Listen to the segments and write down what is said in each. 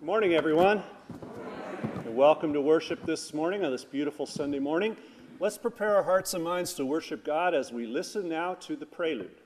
Good morning, everyone. And welcome to worship this morning on this beautiful Sunday morning. Let's prepare our hearts and minds to worship God as we listen now to the prelude.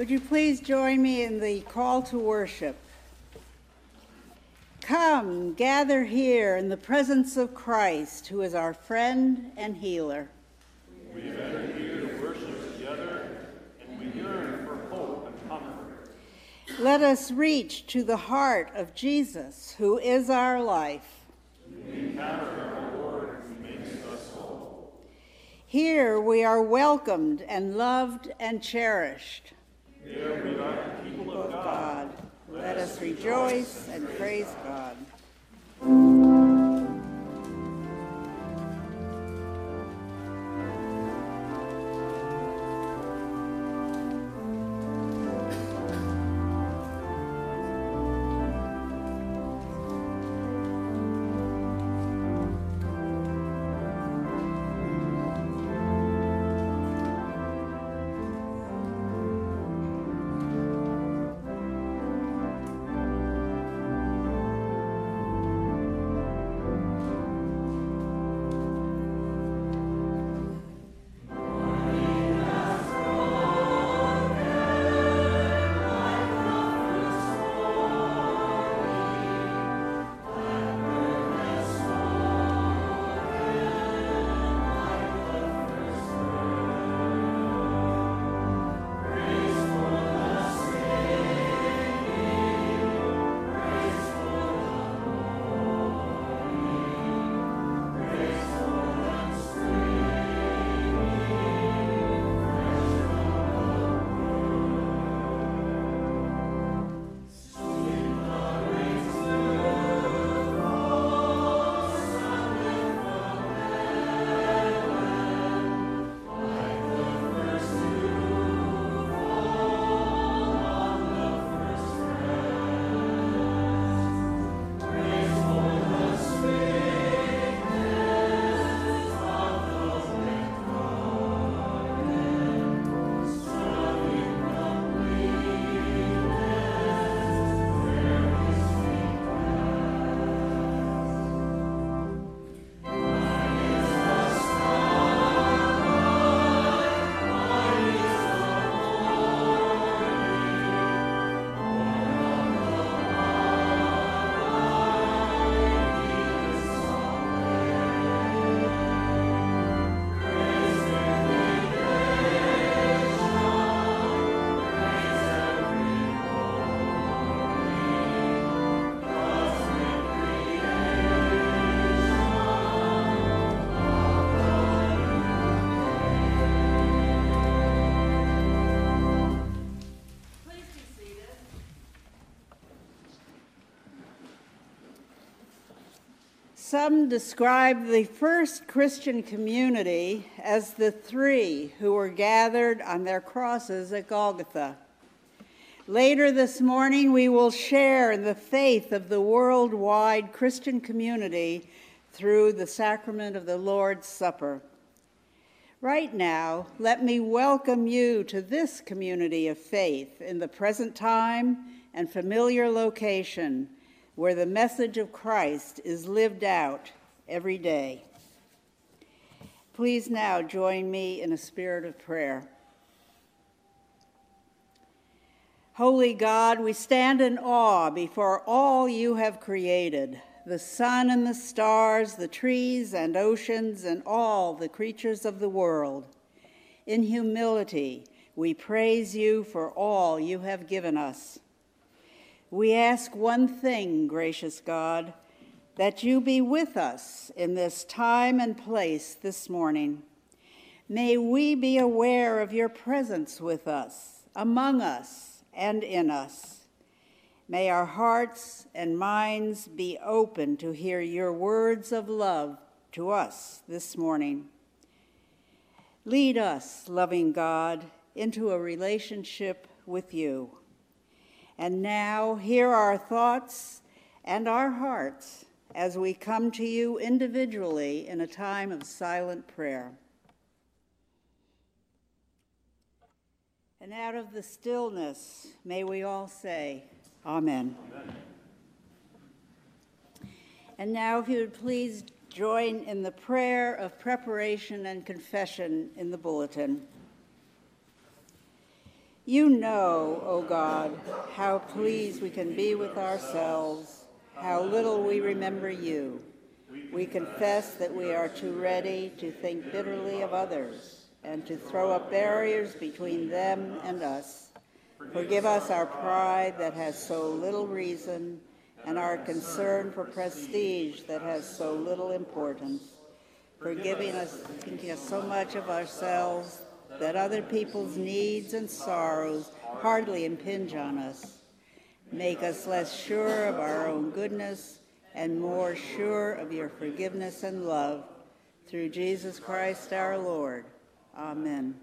Would you please join me in the call to worship? Come, gather here in the presence of Christ, who is our friend and healer. We gather here to worship together, and we yearn for hope and comfort. Let us reach to the heart of Jesus, who is our life. We encounter our Lord who makes us whole. Here we are welcomed and loved and cherished. Here we are the people of God. Let us rejoice and praise God. Some describe the first Christian community as the three who were gathered on their crosses at Golgotha. Later this morning, we will share in the faith of the worldwide Christian community through the sacrament of the Lord's Supper. Right now, let me welcome you to this community of faith in the present time and familiar location where the message of Christ is lived out every day. Please now join me in a spirit of prayer. Holy God, we stand in awe before all you have created the sun and the stars, the trees and oceans, and all the creatures of the world. In humility, we praise you for all you have given us. We ask one thing, gracious God, that you be with us in this time and place this morning. May we be aware of your presence with us, among us, and in us. May our hearts and minds be open to hear your words of love to us this morning. Lead us, loving God, into a relationship with you. And now, hear our thoughts and our hearts as we come to you individually in a time of silent prayer. And out of the stillness, may we all say, Amen. Amen. And now, if you would please join in the prayer of preparation and confession in the bulletin. You know, O oh God, how pleased we can be with ourselves, how little we remember you. We confess that we are too ready to think bitterly of others and to throw up barriers between them and us. Forgive us our pride that has so little reason and our concern for prestige that has so little importance. Forgiving us, thinking so much of ourselves that other people's needs and sorrows hardly impinge on us. Make us less sure of our own goodness and more sure of your forgiveness and love. Through Jesus Christ our Lord. Amen.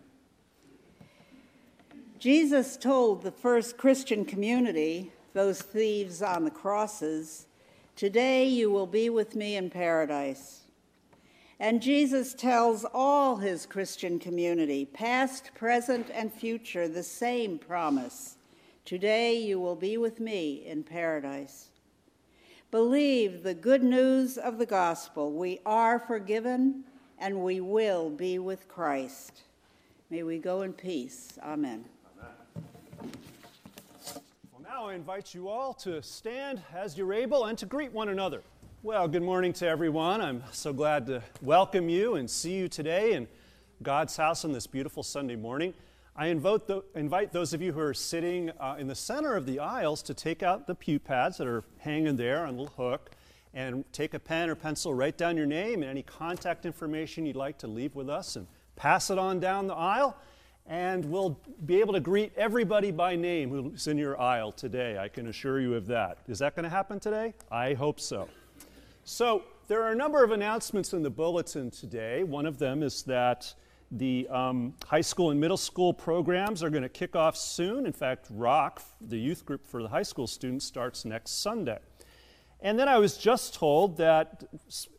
Jesus told the first Christian community, those thieves on the crosses, Today you will be with me in paradise. And Jesus tells all his Christian community, past, present, and future, the same promise Today you will be with me in paradise. Believe the good news of the gospel. We are forgiven and we will be with Christ. May we go in peace. Amen. Amen. Well, now I invite you all to stand as you're able and to greet one another. Well, good morning to everyone. I'm so glad to welcome you and see you today in God's house on this beautiful Sunday morning. I invite, invite those of you who are sitting uh, in the center of the aisles to take out the pew pads that are hanging there on a little hook and take a pen or pencil, write down your name and any contact information you'd like to leave with us and pass it on down the aisle. And we'll be able to greet everybody by name who's in your aisle today. I can assure you of that. Is that going to happen today? I hope so. So, there are a number of announcements in the bulletin today. One of them is that the um, high school and middle school programs are going to kick off soon. In fact, ROCK, the youth group for the high school students, starts next Sunday. And then I was just told that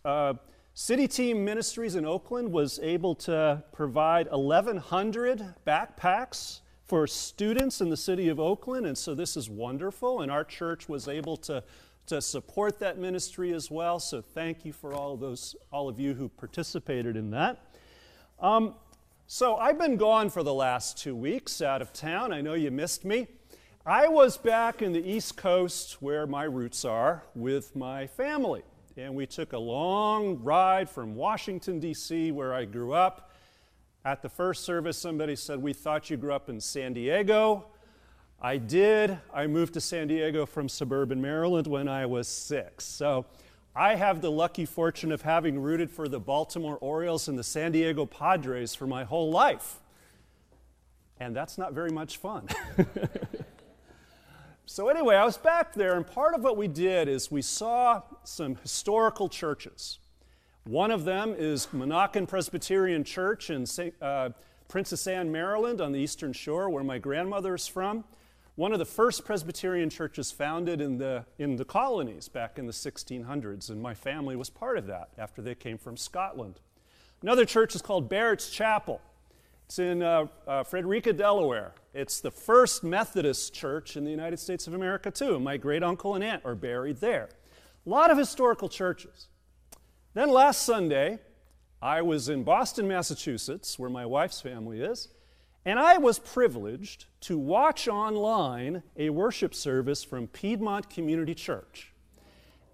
uh, City Team Ministries in Oakland was able to provide 1,100 backpacks for students in the city of Oakland, and so this is wonderful. And our church was able to to support that ministry as well. So thank you for all of those, all of you who participated in that. Um, so I've been gone for the last two weeks out of town. I know you missed me. I was back in the East Coast where my roots are with my family. And we took a long ride from Washington, D.C., where I grew up. At the first service, somebody said, We thought you grew up in San Diego. I did. I moved to San Diego from suburban Maryland when I was six. So I have the lucky fortune of having rooted for the Baltimore Orioles and the San Diego Padres for my whole life. And that's not very much fun. So, anyway, I was back there, and part of what we did is we saw some historical churches. One of them is Manokin Presbyterian Church in. Uh, Princess Anne, Maryland, on the Eastern Shore, where my grandmother is from. One of the first Presbyterian churches founded in the, in the colonies back in the 1600s, and my family was part of that after they came from Scotland. Another church is called Barrett's Chapel. It's in uh, uh, Frederica, Delaware. It's the first Methodist church in the United States of America, too. My great uncle and aunt are buried there. A lot of historical churches. Then last Sunday, I was in Boston, Massachusetts, where my wife's family is, and I was privileged to watch online a worship service from Piedmont Community Church.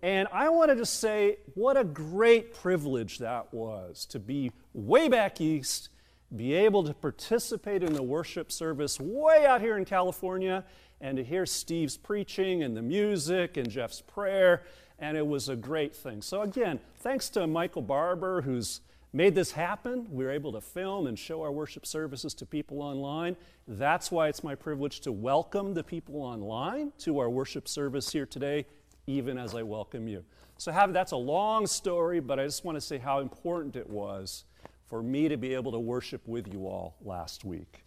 And I wanted to say what a great privilege that was to be way back east, be able to participate in the worship service way out here in California, and to hear Steve's preaching and the music and Jeff's prayer and it was a great thing. So, again, thanks to Michael Barber, who's made this happen. We were able to film and show our worship services to people online. That's why it's my privilege to welcome the people online to our worship service here today, even as I welcome you. So, have, that's a long story, but I just want to say how important it was for me to be able to worship with you all last week.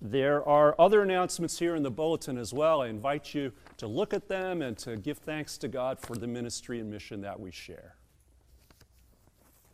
There are other announcements here in the bulletin as well. I invite you to look at them and to give thanks to God for the ministry and mission that we share. mercy, pity, peace, and love. All pray in their distress, and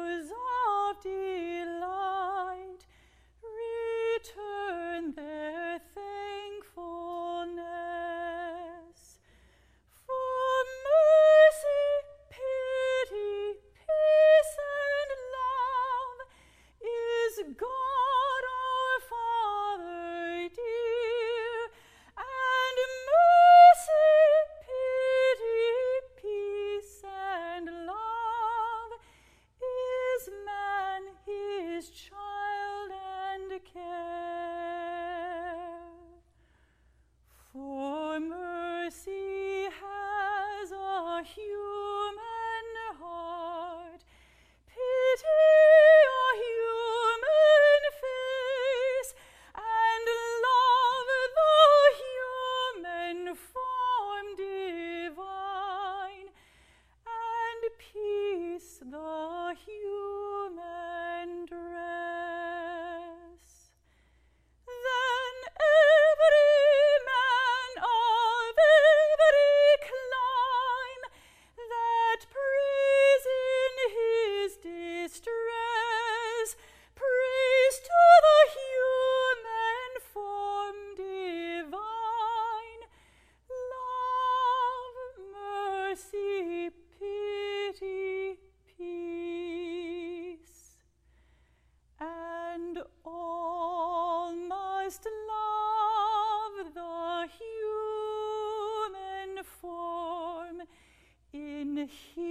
in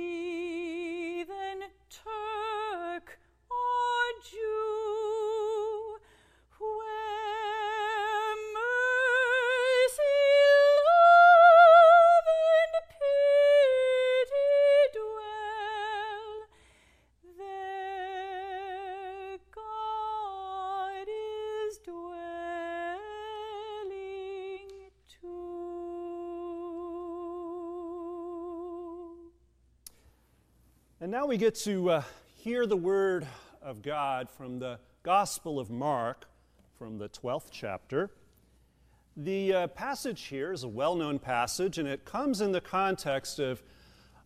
now we get to uh, hear the word of God from the Gospel of Mark, from the 12th chapter. The uh, passage here is a well known passage, and it comes in the context of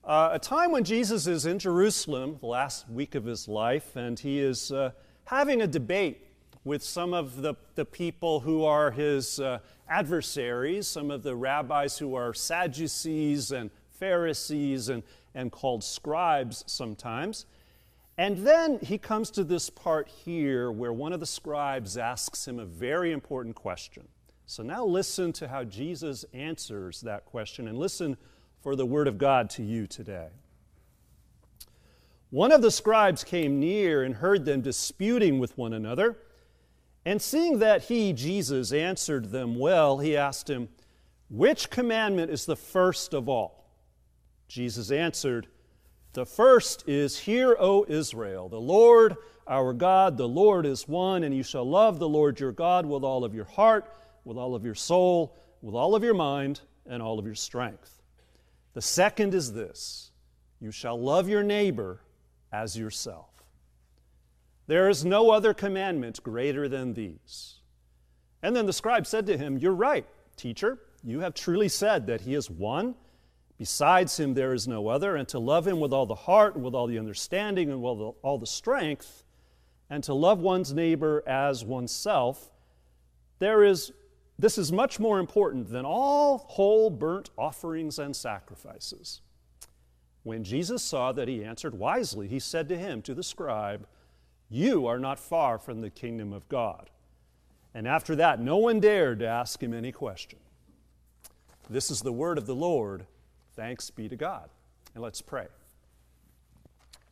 uh, a time when Jesus is in Jerusalem, the last week of his life, and he is uh, having a debate with some of the, the people who are his uh, adversaries, some of the rabbis who are Sadducees and Pharisees and, and called scribes sometimes. And then he comes to this part here where one of the scribes asks him a very important question. So now listen to how Jesus answers that question and listen for the word of God to you today. One of the scribes came near and heard them disputing with one another. And seeing that he, Jesus, answered them well, he asked him, Which commandment is the first of all? Jesus answered, The first is, Hear, O Israel, the Lord our God, the Lord is one, and you shall love the Lord your God with all of your heart, with all of your soul, with all of your mind, and all of your strength. The second is this you shall love your neighbor as yourself. There is no other commandment greater than these. And then the scribe said to him, You're right, teacher. You have truly said that he is one. Besides him, there is no other. And to love him with all the heart, and with all the understanding, and with all the strength, and to love one's neighbor as oneself, there is, this is much more important than all whole burnt offerings and sacrifices. When Jesus saw that he answered wisely, he said to him, to the scribe, You are not far from the kingdom of God. And after that, no one dared to ask him any question. This is the word of the Lord. Thanks be to God. And let's pray.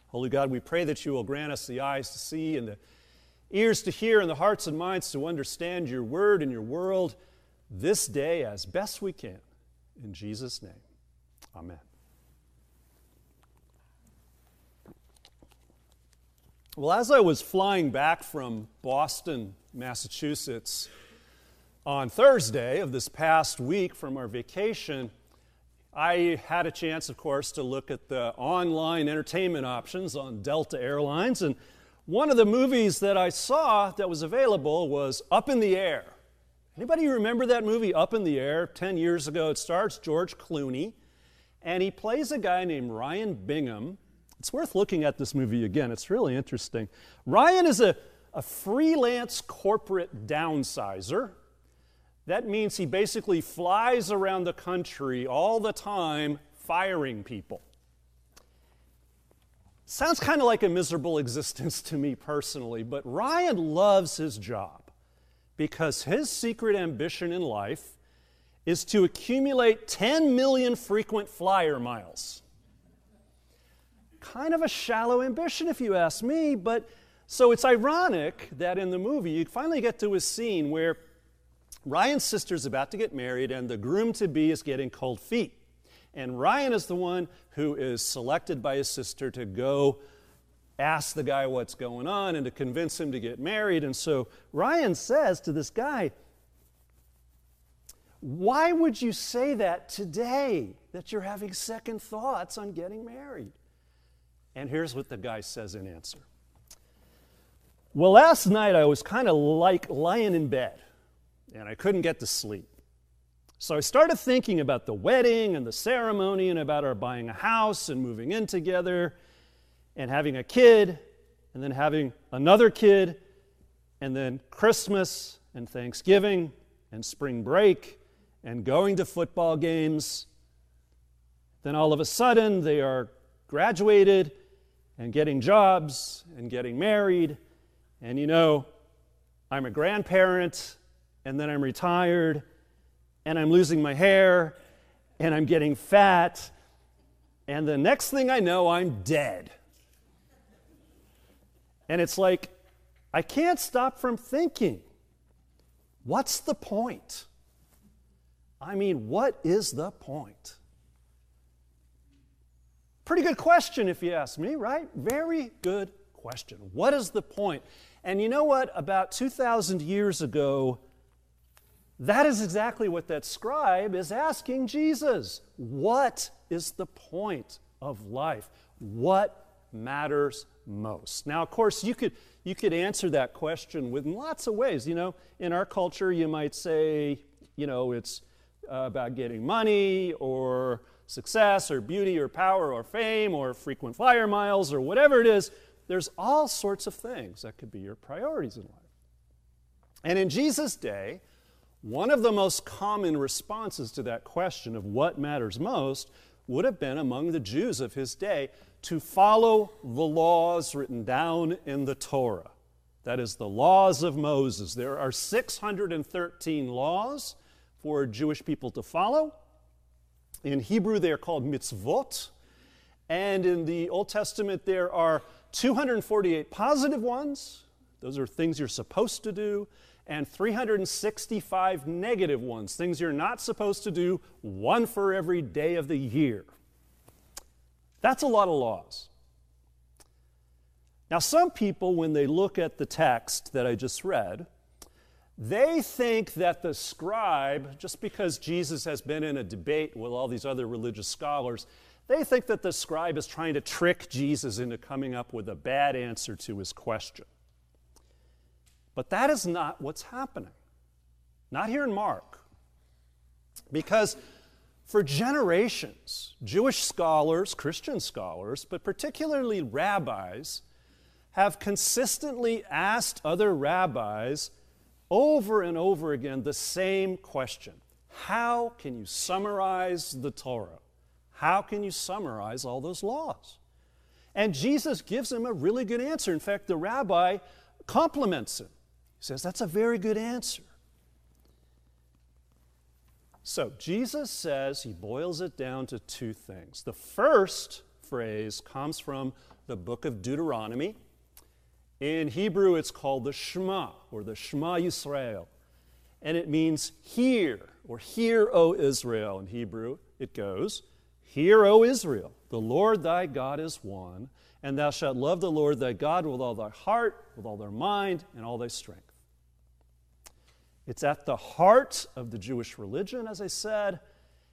Holy God, we pray that you will grant us the eyes to see and the ears to hear and the hearts and minds to understand your word and your world this day as best we can. In Jesus' name, amen. Well, as I was flying back from Boston, Massachusetts, on Thursday of this past week from our vacation, I had a chance, of course, to look at the online entertainment options on Delta Airlines. And one of the movies that I saw that was available was Up in the Air. Anybody remember that movie, Up in the Air? 10 years ago. It stars George Clooney, and he plays a guy named Ryan Bingham it's worth looking at this movie again. It's really interesting. Ryan is a, a freelance corporate downsizer. That means he basically flies around the country all the time firing people. Sounds kind of like a miserable existence to me personally, but Ryan loves his job because his secret ambition in life is to accumulate 10 million frequent flyer miles kind of a shallow ambition, if you ask me. But so it's ironic that in the movie you finally get to a scene where Ryan's sister's about to get married and the groom to be is getting cold feet. And Ryan is the one who is selected by his sister to go ask the guy what's going on and to convince him to get married. And so Ryan says to this guy, Why would you say that today, that you're having second thoughts on getting married? And here's what the guy says in answer Well, last night I was kind of like lying in bed and I couldn't get to sleep. So I started thinking about the wedding and the ceremony and about our buying a house and moving in together and having a kid and then having another kid and then Christmas and Thanksgiving and spring break and going to football games. Then all of a sudden they are graduated and getting jobs and getting married. And you know, I'm a grandparent, and then I'm retired, and I'm losing my hair, and I'm getting fat, and the next thing I know, I'm dead. And it's like, I can't stop from thinking, what's the point? I mean, what is the point? Pretty good question, if you ask me, right? Very good question. What is the point? And you know what? About 2,000 years ago, that is exactly what that scribe is asking Jesus. What is the point of life? What matters most? Now, of course, you could, you could answer that question with lots of ways. You know, in our culture, you might say, you know, it's uh, about getting money or success or beauty or power or fame or frequent flyer miles or whatever it is, there's all sorts of things that could be your priorities in life. And in Jesus' day, one of the most common responses to that question of what matters most would have been among the Jews of his day to follow the laws written down in the Torah. That is, the laws of Moses. There are 613 laws for Jewish people to follow. In Hebrew, they are called mitzvot. And in the Old Testament, there are 248 positive ones, Those are things you're supposed to do, and 365 negative ones, things you're not supposed to do, one for every day of the year. That's a lot of laws. Now, some people, when they look at the text that I just read, they think that the scribe, just because Jesus has been in a debate with all these other religious scholars, they think that the scribe is trying to trick Jesus into coming up with a bad answer to his question. But that is not what's happening. Not here in Mark. Because for generations, Jewish scholars, Christian scholars, but particularly rabbis, have consistently asked other rabbis over and over again the same question How can you summarize the Torah? How can you summarize all those laws? And Jesus gives him a really good answer. In fact, the rabbi compliments him. Says, That's a very good answer. So, Jesus says he boils it down to two things. The first phrase comes from the book of Deuteronomy. In Hebrew, it's called the Shema, or the Shema Yisrael. And it means hear, or hear, O Israel. In Hebrew, it goes, Hear, O Israel, the Lord thy God is one, and thou shalt love the Lord thy God with all thy heart, with all thy mind, and all thy strength. It's at the heart of the Jewish religion, as I said.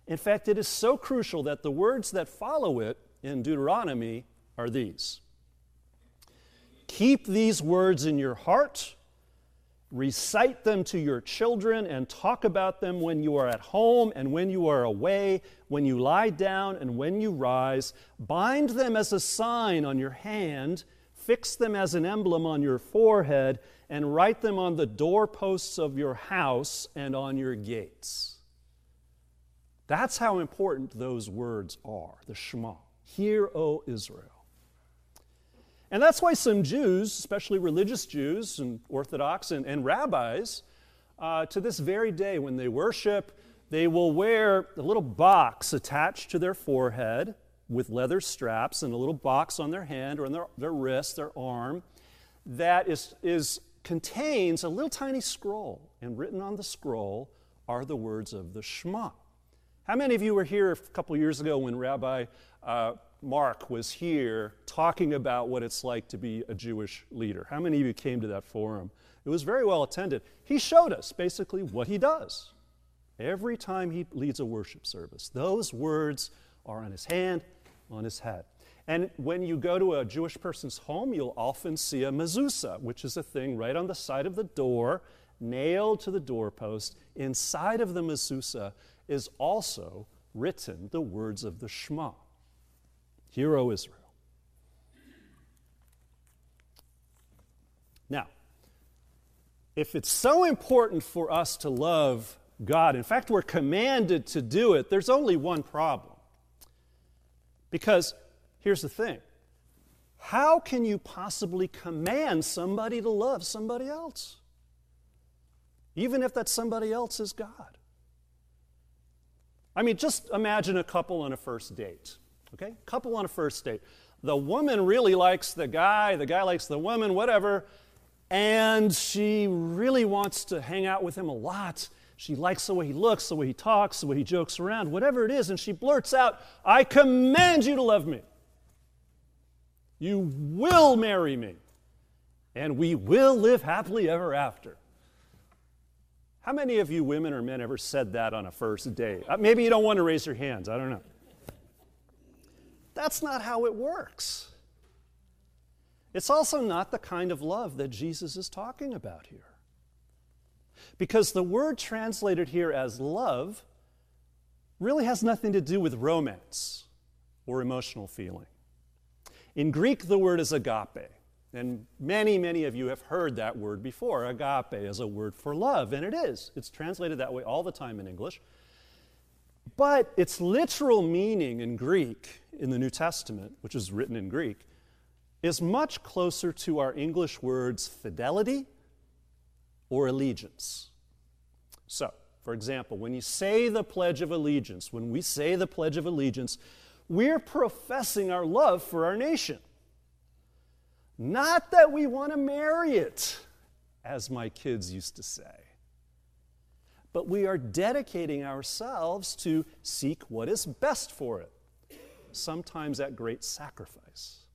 In fact, it is so crucial that the words that follow it in Deuteronomy are these Keep these words in your heart, recite them to your children, and talk about them when you are at home and when you are away, when you lie down and when you rise. Bind them as a sign on your hand, fix them as an emblem on your forehead and write them on the doorposts of your house and on your gates. That's how important those words are, the Shema. Hear, O Israel. And that's why some Jews, especially religious Jews and Orthodox and, and rabbis, uh, to this very day, when they worship, they will wear a little box attached to their forehead with leather straps and a little box on their hand or on their, their wrist, their arm, that is, is contains a little tiny scroll, and written on the scroll are the words of the Shema. How many of you were here a couple years ago when Rabbi uh, Mark was here talking about what it's like to be a Jewish leader? How many of you came to that forum? It was very well attended. He showed us basically what he does every time he leads a worship service. Those words are on his hand, on his head. And when you go to a Jewish person's home, you'll often see a mezuzah, which is a thing right on the side of the door, nailed to the doorpost. Inside of the mezuzah is also written the words of the Shema Hear, O Israel. Now, if it's so important for us to love God, in fact, we're commanded to do it, there's only one problem. Because Here's the thing how can you possibly command somebody to love somebody else? Even if that somebody else is God. I mean, just imagine a couple on a first date. Okay? Couple on a first date. The woman really likes the guy, the guy likes the woman, whatever, and she really wants to hang out with him a lot. She likes the way he looks, the way he talks, the way he jokes around, whatever it is, and she blurts out, I command you to love me. You will marry me, and we will live happily ever after. How many of you women or men ever said that on a first date? Uh, maybe you don't want to raise your hands, I don't know. That's not how it works. It's also not the kind of love that Jesus is talking about here. Because the word translated here as love really has nothing to do with romance or emotional feeling. In Greek, the word is agape. And many, many of you have heard that word before. Agape is a word for love, and it is. It's translated that way all the time in English. But its literal meaning in Greek, in the New Testament, which is written in Greek, is much closer to our English words fidelity or allegiance. So, for example, when you say the Pledge of Allegiance, when we say the Pledge of Allegiance, we're professing our love for our nation. Not that we want to marry it, as my kids used to say, but we are dedicating ourselves to seek what is best for it, sometimes at great sacrifice.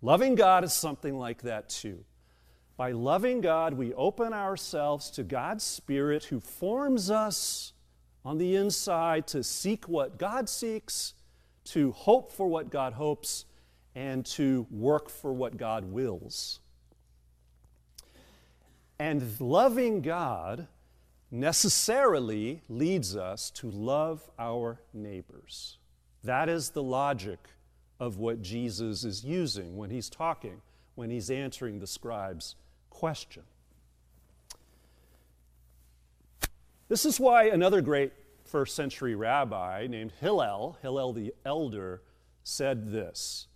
Loving God is something like that too. By loving God, we open ourselves to God's Spirit who forms us on the inside to seek what God seeks, to hope for what God hopes, and to work for what God wills. And loving God necessarily leads us to love our neighbors. That is the logic of what Jesus is using when he's talking, when he's answering the scribe's question. This is why another great first century rabbi named Hillel, Hillel the Elder, said this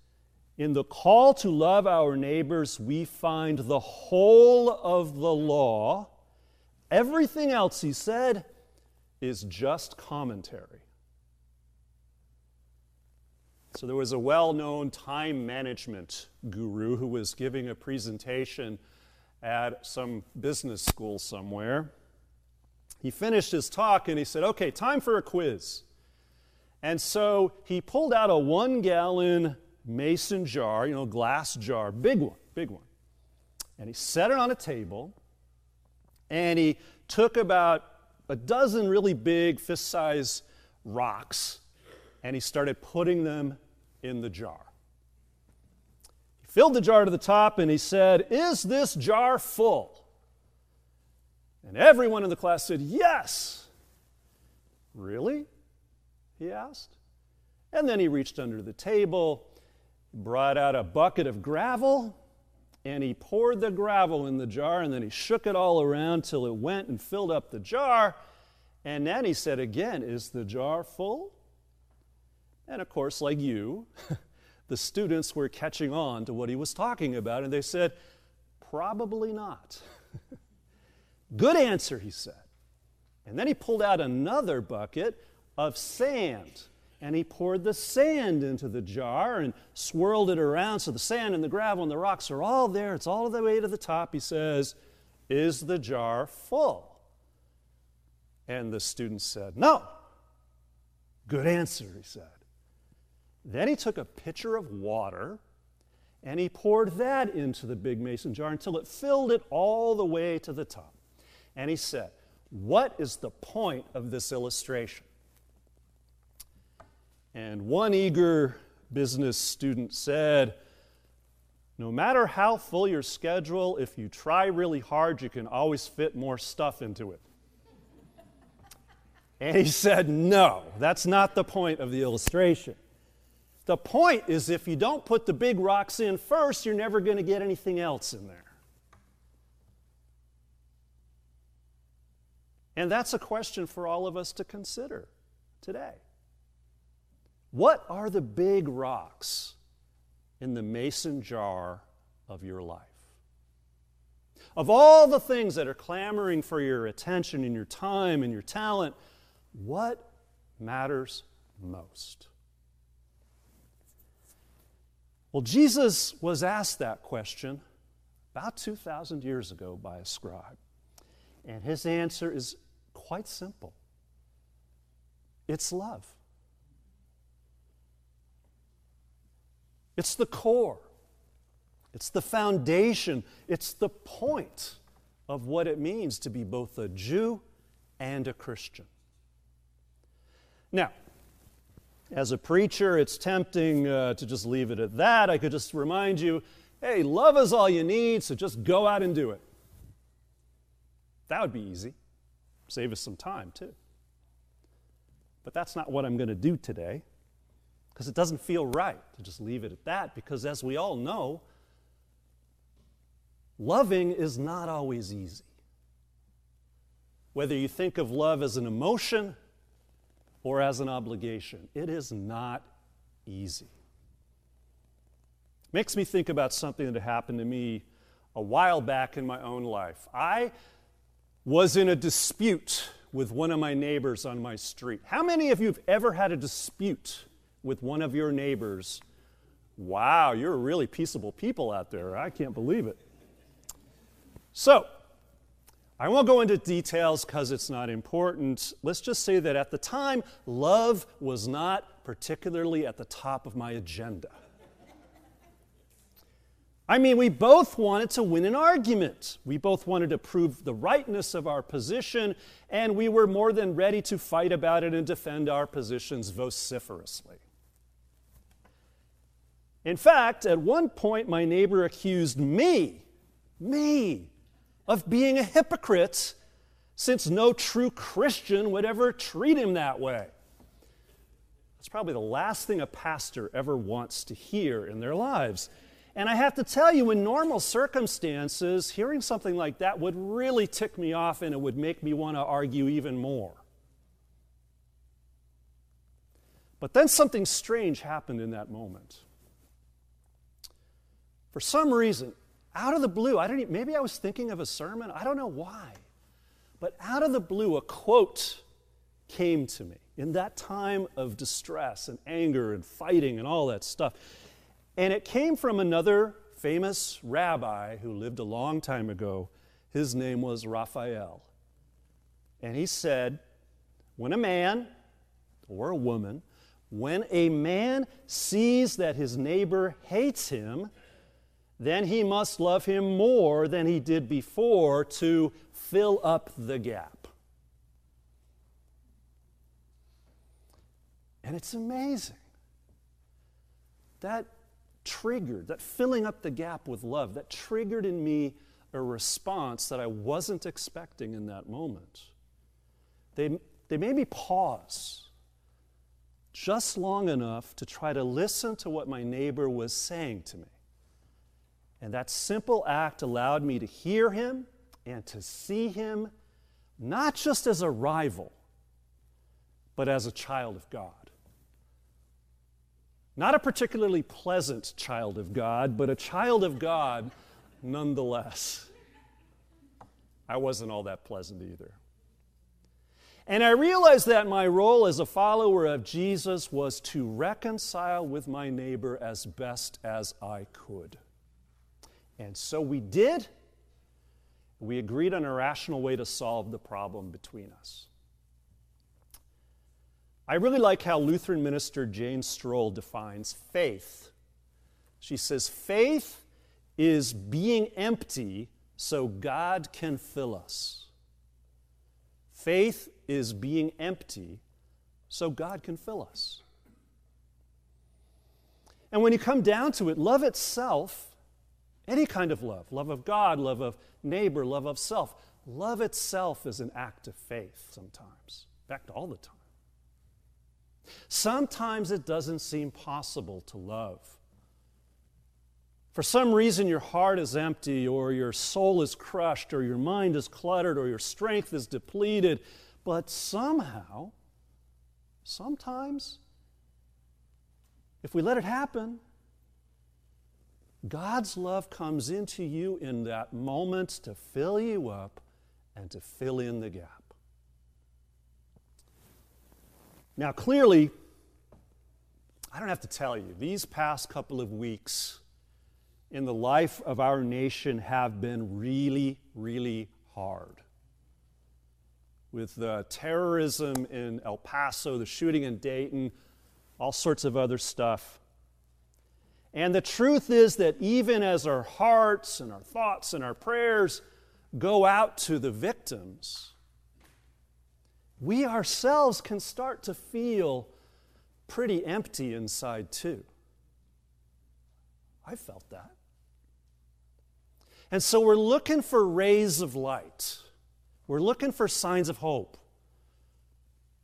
In the call to love our neighbors, we find the whole of the law. Everything else, he said, is just commentary. So there was a well known time management guru who was giving a presentation at some business school somewhere. He finished his talk and he said, Okay, time for a quiz. And so he pulled out a one gallon mason jar, you know, glass jar, big one, big one. And he set it on a table and he took about a dozen really big fist size rocks and he started putting them in the jar. He filled the jar to the top and he said, Is this jar full? And everyone in the class said, Yes. Really? He asked. And then he reached under the table, brought out a bucket of gravel, and he poured the gravel in the jar, and then he shook it all around till it went and filled up the jar. And then he said again, Is the jar full? And of course, like you, the students were catching on to what he was talking about, and they said, Probably not. Good answer, he said. And then he pulled out another bucket of sand, and he poured the sand into the jar and swirled it around so the sand and the gravel and the rocks are all there. It's all the way to the top. He says, Is the jar full? And the student said, No. Good answer, he said. Then he took a pitcher of water and he poured that into the big mason jar until it filled it all the way to the top. And he said, What is the point of this illustration? And one eager business student said, No matter how full your schedule, if you try really hard, you can always fit more stuff into it. And he said, No, that's not the point of the illustration. The point is if you don't put the big rocks in first, you're never going to get anything else in there. And that's a question for all of us to consider today. What are the big rocks in the mason jar of your life? Of all the things that are clamoring for your attention and your time and your talent, what matters most? Well, Jesus was asked that question about 2,000 years ago by a scribe. And his answer is quite simple it's love. It's the core, it's the foundation, it's the point of what it means to be both a Jew and a Christian. Now, as a preacher, it's tempting uh, to just leave it at that. I could just remind you hey, love is all you need, so just go out and do it. That would be easy. Save us some time, too. But that's not what I'm going to do today because it doesn't feel right to just leave it at that because, as we all know, loving is not always easy. Whether you think of love as an emotion or as an obligation. It is not easy. Makes me think about something that happened to me a while back in my own life. I was in a dispute with one of my neighbors on my street. How many of you have ever had a dispute with one of your neighbors Wow, you're really peaceable people out there. I can't believe it. So, I won't go into details because it's not important. Let's just say that at the time, love was not particularly at the top of my agenda. I mean, we both wanted to win an argument. We both wanted to prove the rightness of our position, and we were more than ready to fight about it and defend our positions vociferously. In fact, at one point, my neighbor accused me, me, of being a hypocrite since no true Christian would ever treat him that way. That's probably the last thing a pastor ever wants to hear in their lives. And I have to tell you, in normal circumstances, hearing something like that would really tick me off and it would make me want to argue even more. But then something strange happened in that moment. For some reason, out of the blue, I don't even, maybe I was thinking of a sermon, I don't know why. But out of the blue, a quote came to me in that time of distress and anger and fighting and all that stuff. And it came from another famous rabbi who lived a long time ago. His name was Raphael. And he said, When a man or a woman, when a man sees that his neighbor hates him, then he must love him more than he did before to fill up the gap. And it's amazing. That triggered, that filling up the gap with love, that triggered in me a response that I wasn't expecting in that moment. They, they made me pause just long enough to try to listen to what my neighbor was saying to me. And that simple act allowed me to hear him and to see him not just as a rival, but as a child of God. Not a particularly pleasant child of God, but a child of God nonetheless. I wasn't all that pleasant either. And I realized that my role as a follower of Jesus was to reconcile with my neighbor as best as I could. And so we did. We agreed on a rational way to solve the problem between us. I really like how Lutheran minister Jane Stroll defines faith. She says, faith is being empty so God can fill us. Faith is being empty so God can fill us. And when you come down to it, love itself, any kind of love, love of God, love of neighbor, love of self, love itself is an act of faith sometimes. In fact, all the time. Sometimes it doesn't seem possible to love. For some reason, your heart is empty, or your soul is crushed, or your mind is cluttered, or your strength is depleted. But somehow, sometimes, if we let it happen, God's love comes into you in that moment to fill you up and to fill in the gap. Now, clearly, I don't have to tell you, these past couple of weeks in the life of our nation have been really, really hard. With the terrorism in El Paso, the shooting in Dayton, all sorts of other stuff. And the truth is that even as our hearts and our thoughts and our prayers go out to the victims, we ourselves can start to feel pretty empty inside, too. I felt that. And so we're looking for rays of light. We're looking for signs of hope.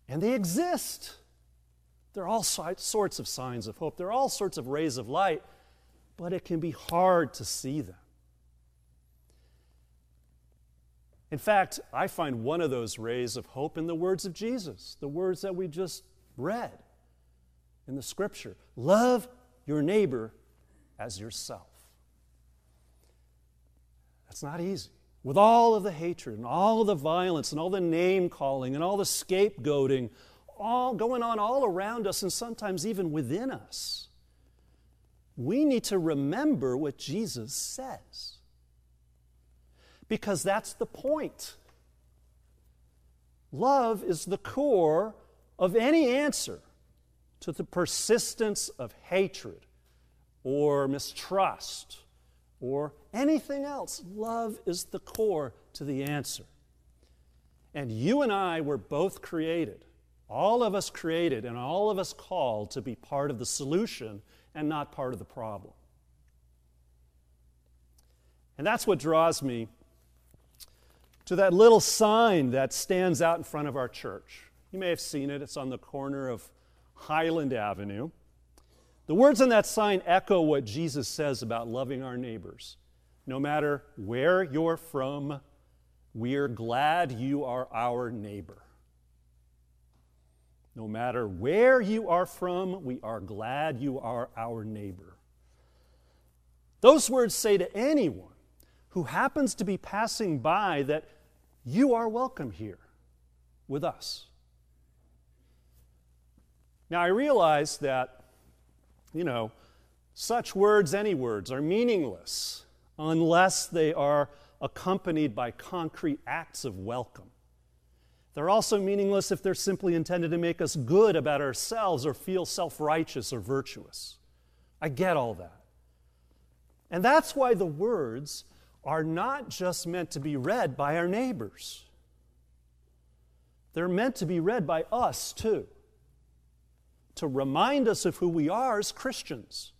And they exist. There are all sorts of signs of hope. There are all sorts of rays of light, but it can be hard to see them. In fact, I find one of those rays of hope in the words of Jesus, the words that we just read in the scripture love your neighbor as yourself. That's not easy. With all of the hatred and all the violence and all the name calling and all the scapegoating all going on all around us and sometimes even within us. we need to remember what Jesus says. Because that's the point. Love is the core of any answer to the persistence of hatred or mistrust or anything else. Love is the core to the answer. And you and I were both created, all of us created, and all of us called to be part of the solution and not part of the problem. And that's what draws me to that little sign that stands out in front of our church. You may have seen it, it's on the corner of Highland Avenue. The words on that sign echo what Jesus says about loving our neighbors. No matter where you're from, we're glad you are our neighbor. No matter where you are from, we are glad you are our neighbor. Those words say to anyone who happens to be passing by that you are welcome here with us. Now, I realize that, you know, such words, any words, are meaningless unless they are accompanied by concrete acts of welcome. They're also meaningless if they're simply intended to make us good about ourselves or feel self righteous or virtuous. I get all that. And that's why the words are not just meant to be read by our neighbors, they're meant to be read by us too to remind us of who we are as Christians,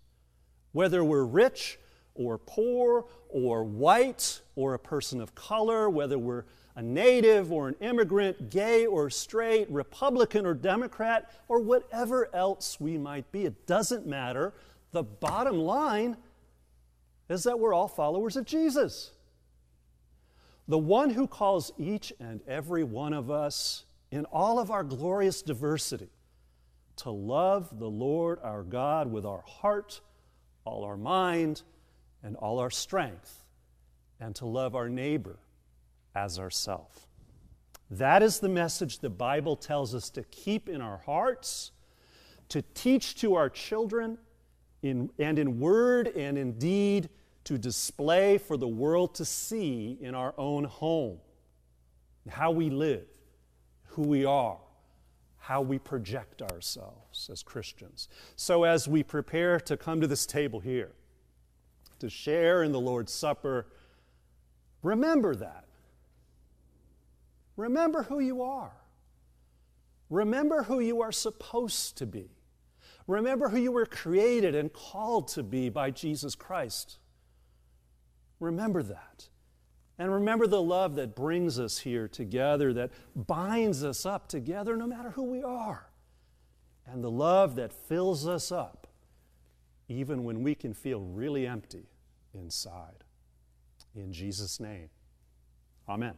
whether we're rich or poor or white or a person of color, whether we're a native or an immigrant, gay or straight, Republican or Democrat, or whatever else we might be. It doesn't matter. The bottom line is that we're all followers of Jesus. The one who calls each and every one of us in all of our glorious diversity to love the Lord our God with our heart, all our mind, and all our strength, and to love our neighbor as ourself. That is the message the Bible tells us to keep in our hearts, to teach to our children, in, and in word and in deed to display for the world to see in our own home. How we live, who we are, how we project ourselves as Christians. So, as we prepare to come to this table here, to share in the Lord's Supper, remember that. Remember who you are. Remember who you are supposed to be. Remember who you were created and called to be by Jesus Christ. Remember that. And remember the love that brings us here together, that binds us up together no matter who we are. And the love that fills us up even when we can feel really empty inside. In Jesus' name, amen.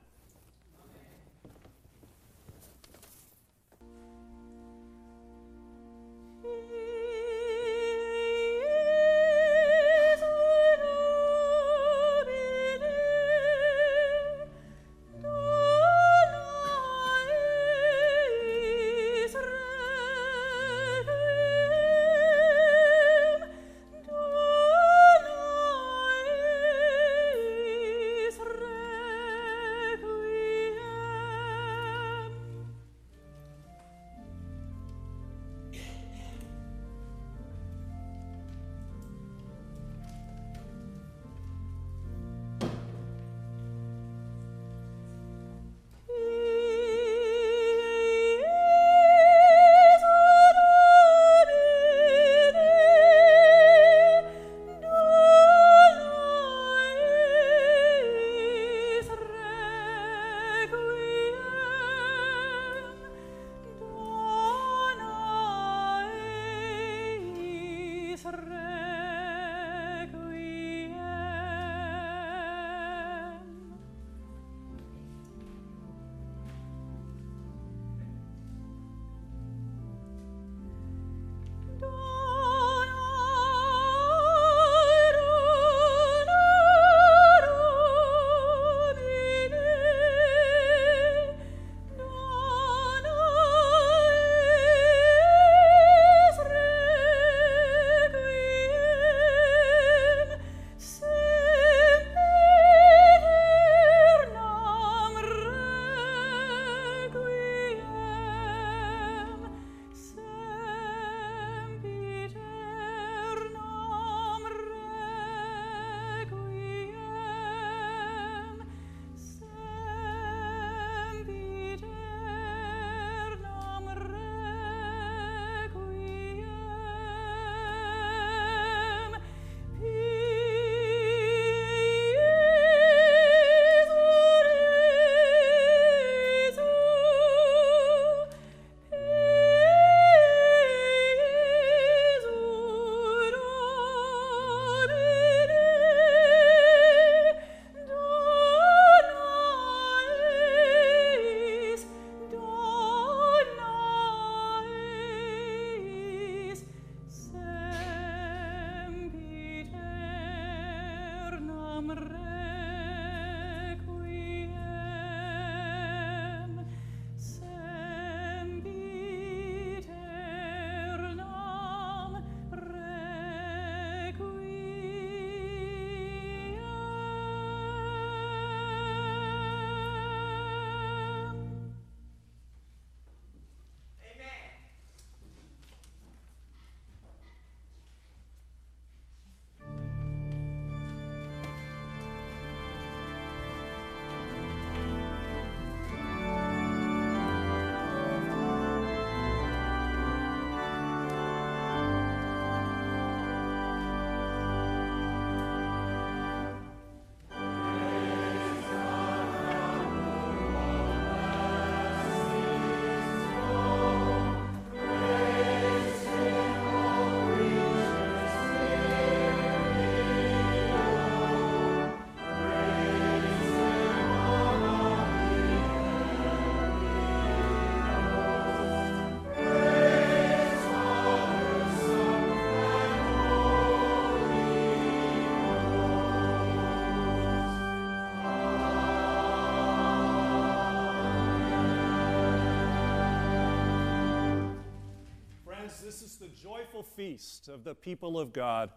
Joyful feast of the people of God.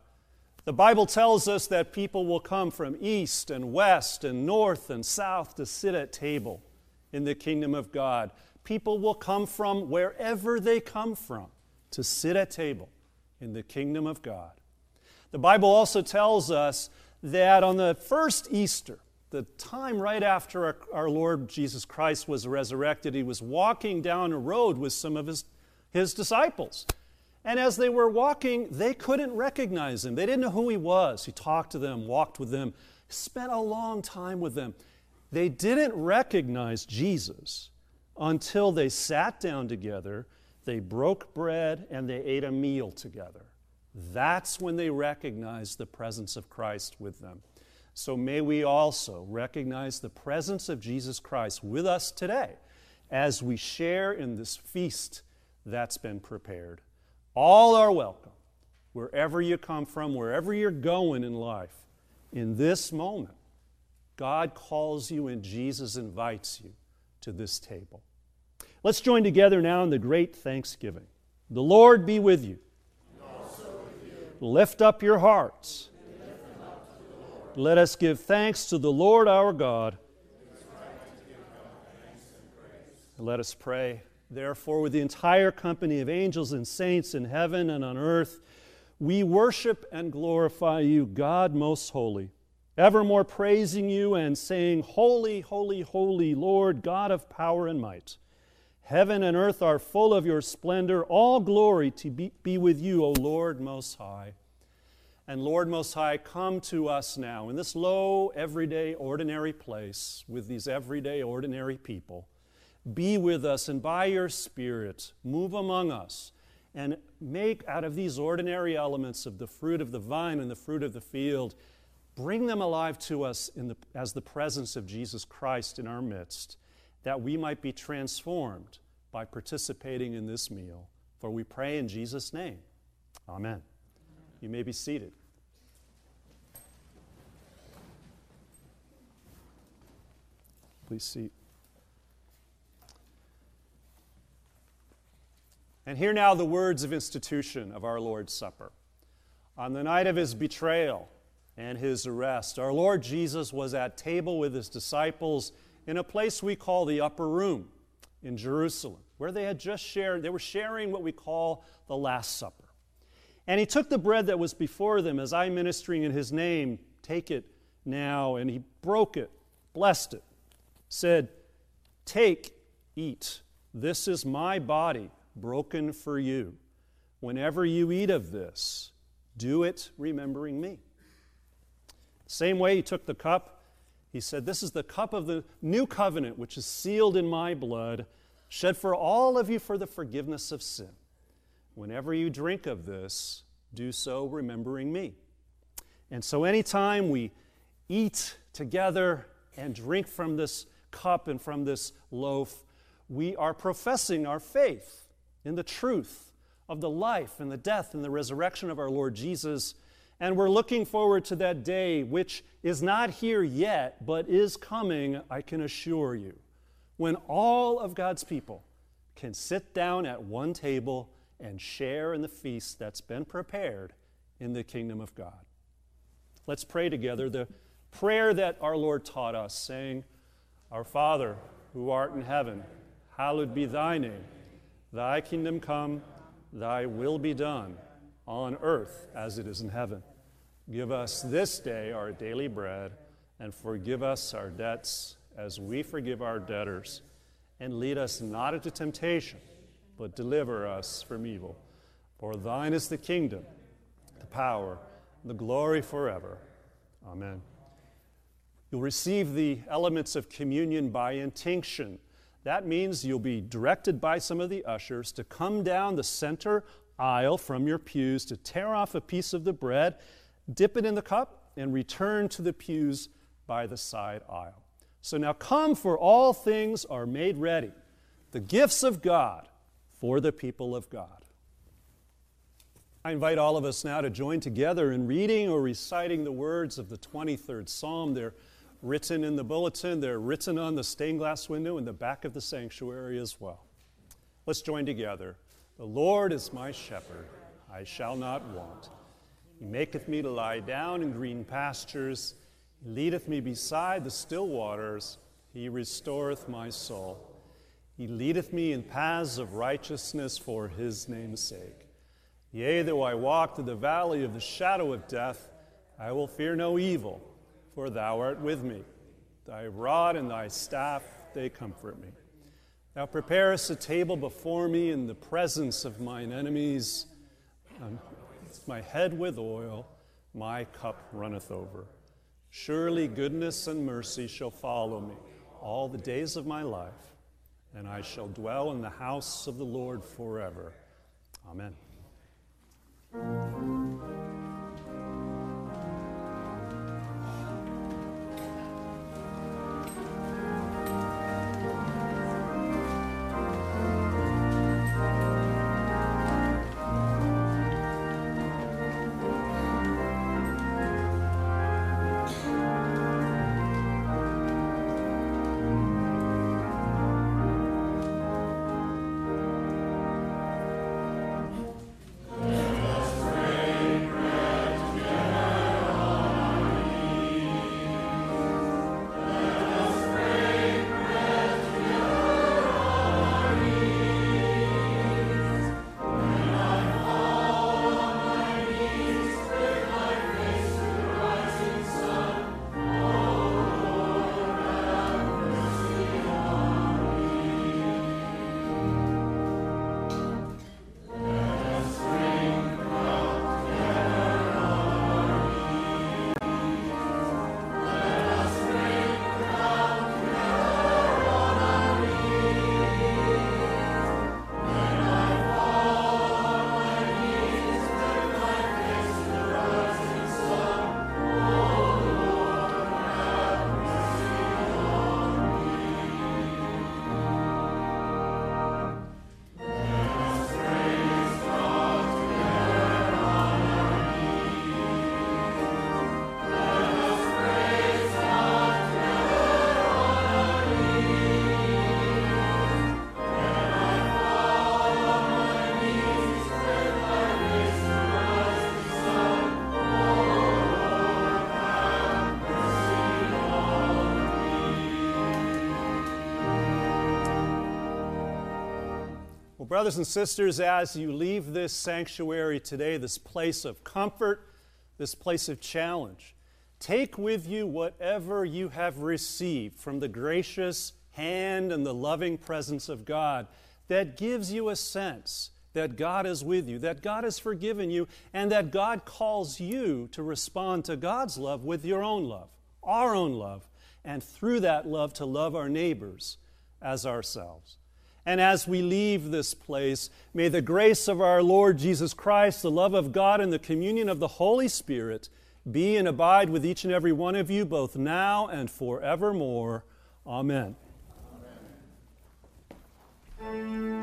The Bible tells us that people will come from east and west and north and south to sit at table in the kingdom of God. People will come from wherever they come from to sit at table in the kingdom of God. The Bible also tells us that on the first Easter, the time right after our, Lord Jesus Christ was resurrected, he was walking down a road with some of his, his disciples. And as they were walking, they couldn't recognize him. They didn't know who he was. He talked to them, walked with them, spent a long time with them. They didn't recognize Jesus until they sat down together, they broke bread, and they ate a meal together. That's when they recognized the presence of Christ with them. So may we also recognize the presence of Jesus Christ with us today as we share in this feast that's been prepared. All are welcome, wherever you come from, wherever you're going in life. In this moment, God calls you and Jesus invites you to this table. Let's join together now in the great thanksgiving. The Lord be with you. Lift up your hearts. Let us give thanks to the Lord our God. Let us pray. Therefore, with the entire company of angels and saints in heaven and on earth, we worship and glorify you, God most holy, evermore praising you and saying, Holy, holy, holy, Lord, God of power and might. Heaven and earth are full of your splendor. All glory to be, be with you, O Lord Most High. And Lord Most High, come to us now in this low, everyday, ordinary place with these everyday, ordinary people. Be with us and by your Spirit, move among us and make out of these ordinary elements of the fruit of the vine and the fruit of the field, bring them alive to us the, as the presence of Jesus Christ in our midst, that we might be transformed by participating in this meal. For we pray in Jesus' name. Amen. You may be seated. Please seat. And hear now the words of institution of our Lord's Supper. On the night of his betrayal and his arrest, our Lord Jesus was at table with his disciples in a place we call the upper room in Jerusalem, where they had just shared, they were sharing what we call the Last Supper. And he took the bread that was before them as I ministering in his name, take it now, and he broke it, blessed it, said, Take, eat. This is my body broken for you. Whenever you eat of this, do it remembering me. Same way he took the cup. He said, This is the cup of the new covenant, which is sealed in my blood, shed for all of you for the forgiveness of sin. Whenever you drink of this, do so remembering me. And so, anytime we eat together and drink from this cup and from this loaf, we are professing our faith in the truth of the life and the death and the resurrection of our Lord Jesus. And we're looking forward to that day, which is not here yet, but is coming, I can assure you, when all of God's people can sit down at one table and share in the feast that's been prepared in the kingdom of God. Let's pray together the prayer that our Lord taught us, saying, Our Father, who art in heaven, hallowed be thy name. Thy kingdom come, thy will be done, on earth as it is in heaven. Give us this day our daily bread, and forgive us our debts as we forgive our debtors. And lead us not into temptation, but deliver us from evil. For thine is the kingdom, the power, the glory forever. Amen. You'll receive the elements of communion by intinction. That means you'll be directed by some of the ushers to come down the center aisle from your pews to tear off a piece of the bread, dip it in the cup, and return to the pews by the side aisle. So now come, for all things are made ready, the gifts of God for the people of God. I invite all of us now to join together in reading or reciting the words of the 23rd Psalm. They're written in the bulletin, they're written on the stained glass window in the back of the sanctuary as well. Let's join together. The Lord is my shepherd, I shall not want. He maketh me to lie down in green pastures, He leadeth me beside the still waters, He restoreth my soul. He leadeth me in paths of righteousness for His name's sake. Yea, though I walk through the valley of the shadow of death, I will fear no evil, for thou art with me. Thy rod and thy staff, they comfort me. Thou preparest a table before me in the presence of mine enemies. Um, my head with oil, my cup runneth over. Surely goodness and mercy shall follow me all the days of my life, and I shall dwell in the house of the Lord forever. Amen. Brothers and sisters, as you leave this sanctuary today, this place of comfort, this place of challenge, take with you whatever you have received from the gracious hand and the loving presence of God that gives you a sense that God is with you, that God has forgiven you, and that God calls you to respond to God's love with your own love, our own love, and through that love to love our neighbors as ourselves. And as we leave this place, may the grace of our Lord Jesus Christ, the love of God, and the communion of the Holy Spirit be and abide with each and every one of you, both now and forevermore. Amen. Amen.